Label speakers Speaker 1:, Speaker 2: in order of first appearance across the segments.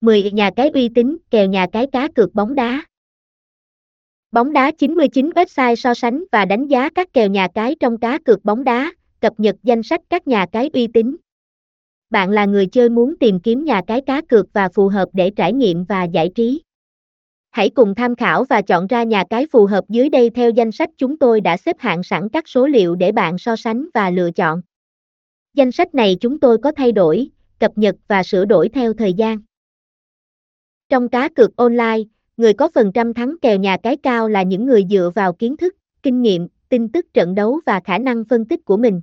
Speaker 1: 10 nhà cái uy tín, kèo nhà cái cá cược bóng đá. Bóng đá 99 website so sánh và đánh giá các kèo nhà cái trong cá cược bóng đá, cập nhật danh sách các nhà cái uy tín. Bạn là người chơi muốn tìm kiếm nhà cái cá cược và phù hợp để trải nghiệm và giải trí. Hãy cùng tham khảo và chọn ra nhà cái phù hợp dưới đây theo danh sách chúng tôi đã xếp hạng sẵn các số liệu để bạn so sánh và lựa chọn. Danh sách này chúng tôi có thay đổi, cập nhật và sửa đổi theo thời gian. Trong cá cược online, người có phần trăm thắng kèo nhà cái cao là những người dựa vào kiến thức, kinh nghiệm, tin tức trận đấu và khả năng phân tích của mình.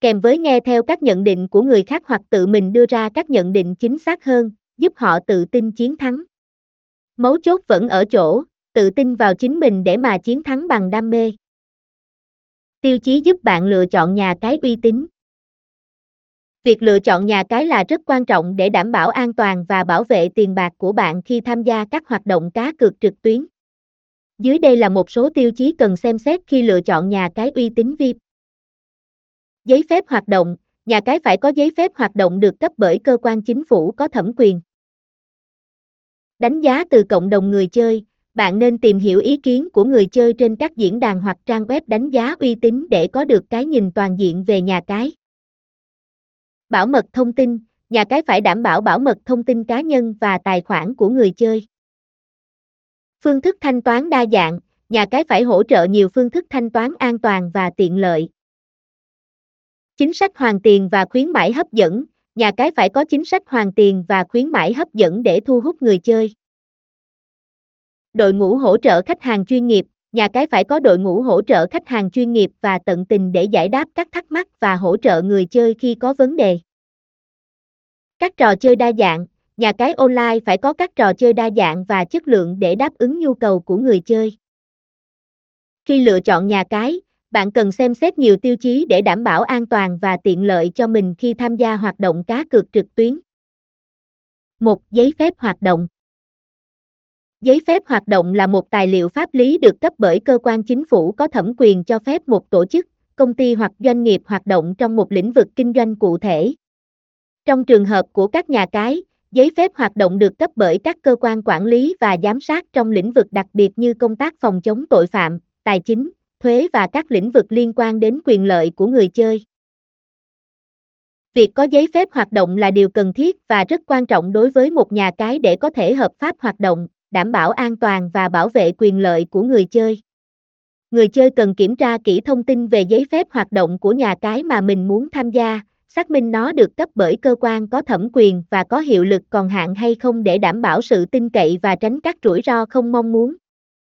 Speaker 1: Kèm với nghe theo các nhận định của người khác hoặc tự mình đưa ra các nhận định chính xác hơn, giúp họ tự tin chiến thắng. Mấu chốt vẫn ở chỗ, tự tin vào chính mình để mà chiến thắng bằng đam mê. Tiêu chí giúp bạn lựa chọn nhà cái uy tín. Việc lựa chọn nhà cái là rất quan trọng để đảm bảo an toàn và bảo vệ tiền bạc của bạn khi tham gia các hoạt động cá cược trực tuyến. Dưới đây là một số tiêu chí cần xem xét khi lựa chọn nhà cái uy tín VIP. Giấy phép hoạt động, nhà cái phải có giấy phép hoạt động được cấp bởi cơ quan chính phủ có thẩm quyền. Đánh giá từ cộng đồng người chơi, bạn nên tìm hiểu ý kiến của người chơi trên các diễn đàn hoặc trang web đánh giá uy tín để có được cái nhìn toàn diện về nhà cái. Bảo mật thông tin, nhà cái phải đảm bảo bảo mật thông tin cá nhân và tài khoản của người chơi. Phương thức thanh toán đa dạng, nhà cái phải hỗ trợ nhiều phương thức thanh toán an toàn và tiện lợi. Chính sách hoàn tiền và khuyến mãi hấp dẫn, nhà cái phải có chính sách hoàn tiền và khuyến mãi hấp dẫn để thu hút người chơi. Đội ngũ hỗ trợ khách hàng chuyên nghiệp, nhà cái phải có đội ngũ hỗ trợ khách hàng chuyên nghiệp và tận tình để giải đáp các thắc mắc và hỗ trợ người chơi khi có vấn đề. Các trò chơi đa dạng, nhà cái online phải có các trò chơi đa dạng và chất lượng để đáp ứng nhu cầu của người chơi. Khi lựa chọn nhà cái, bạn cần xem xét nhiều tiêu chí để đảm bảo an toàn và tiện lợi cho mình khi tham gia hoạt động cá cược trực tuyến. Một, Giấy phép hoạt động Giấy phép hoạt động là một tài liệu pháp lý được cấp bởi cơ quan chính phủ có thẩm quyền cho phép một tổ chức, công ty hoặc doanh nghiệp hoạt động trong một lĩnh vực kinh doanh cụ thể. Trong trường hợp của các nhà cái, giấy phép hoạt động được cấp bởi các cơ quan quản lý và giám sát trong lĩnh vực đặc biệt như công tác phòng chống tội phạm, tài chính, thuế và các lĩnh vực liên quan đến quyền lợi của người chơi. Việc có giấy phép hoạt động là điều cần thiết và rất quan trọng đối với một nhà cái để có thể hợp pháp hoạt động, đảm bảo an toàn và bảo vệ quyền lợi của người chơi. Người chơi cần kiểm tra kỹ thông tin về giấy phép hoạt động của nhà cái mà mình muốn tham gia, xác minh nó được cấp bởi cơ quan có thẩm quyền và có hiệu lực còn hạn hay không để đảm bảo sự tin cậy và tránh các rủi ro không mong muốn.